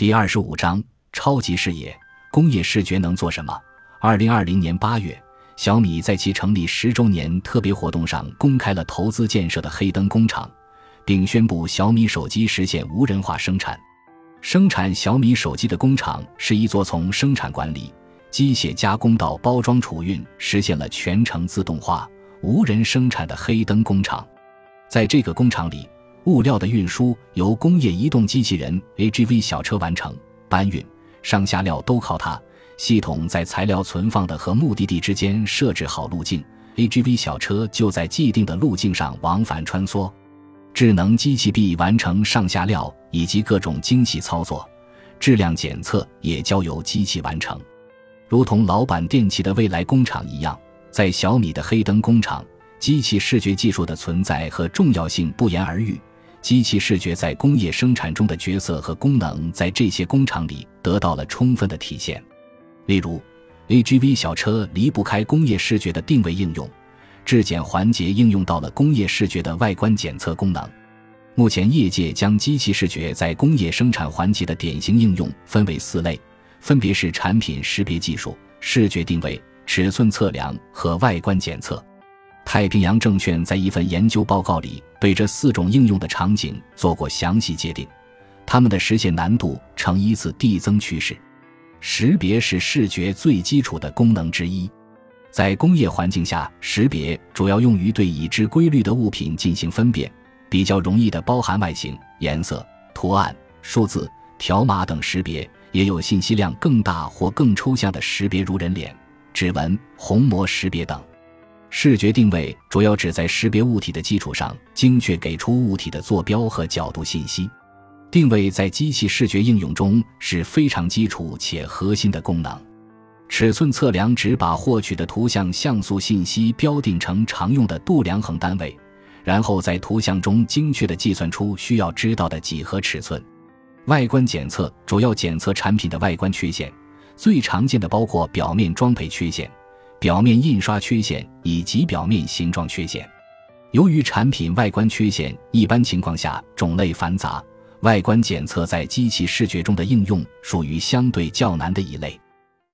第二十五章超级视野，工业视觉能做什么？二零二零年八月，小米在其成立十周年特别活动上公开了投资建设的黑灯工厂，并宣布小米手机实现无人化生产。生产小米手机的工厂是一座从生产管理、机械加工到包装储运实现了全程自动化、无人生产的黑灯工厂。在这个工厂里，物料的运输由工业移动机器人 AGV 小车完成，搬运、上下料都靠它。系统在材料存放的和目的地之间设置好路径，AGV 小车就在既定的路径上往返穿梭。智能机器臂完成上下料以及各种精细操作，质量检测也交由机器完成。如同老板电器的未来工厂一样，在小米的黑灯工厂，机器视觉技术的存在和重要性不言而喻。机器视觉在工业生产中的角色和功能，在这些工厂里得到了充分的体现。例如，AGV 小车离不开工业视觉的定位应用，质检环节应用到了工业视觉的外观检测功能。目前，业界将机器视觉在工业生产环节的典型应用分为四类，分别是产品识别技术、视觉定位、尺寸测量和外观检测。太平洋证券在一份研究报告里对这四种应用的场景做过详细界定，它们的实现难度呈依次递增趋势。识别是视觉最基础的功能之一，在工业环境下，识别主要用于对已知规律的物品进行分辨，比较容易的包含外形、颜色、图案、数字、条码等识别，也有信息量更大或更抽象的识别，如人脸、指纹、虹膜识别等。视觉定位主要指在识别物体的基础上，精确给出物体的坐标和角度信息。定位在机器视觉应用中是非常基础且核心的功能。尺寸测量指把获取的图像像素信息标定成常用的度量衡单位，然后在图像中精确地计算出需要知道的几何尺寸。外观检测主要检测产品的外观缺陷，最常见的包括表面装配缺陷、表面印刷缺陷以及表面形状缺陷。由于产品外观缺陷一般情况下种类繁杂。外观检测在机器视觉中的应用属于相对较难的一类。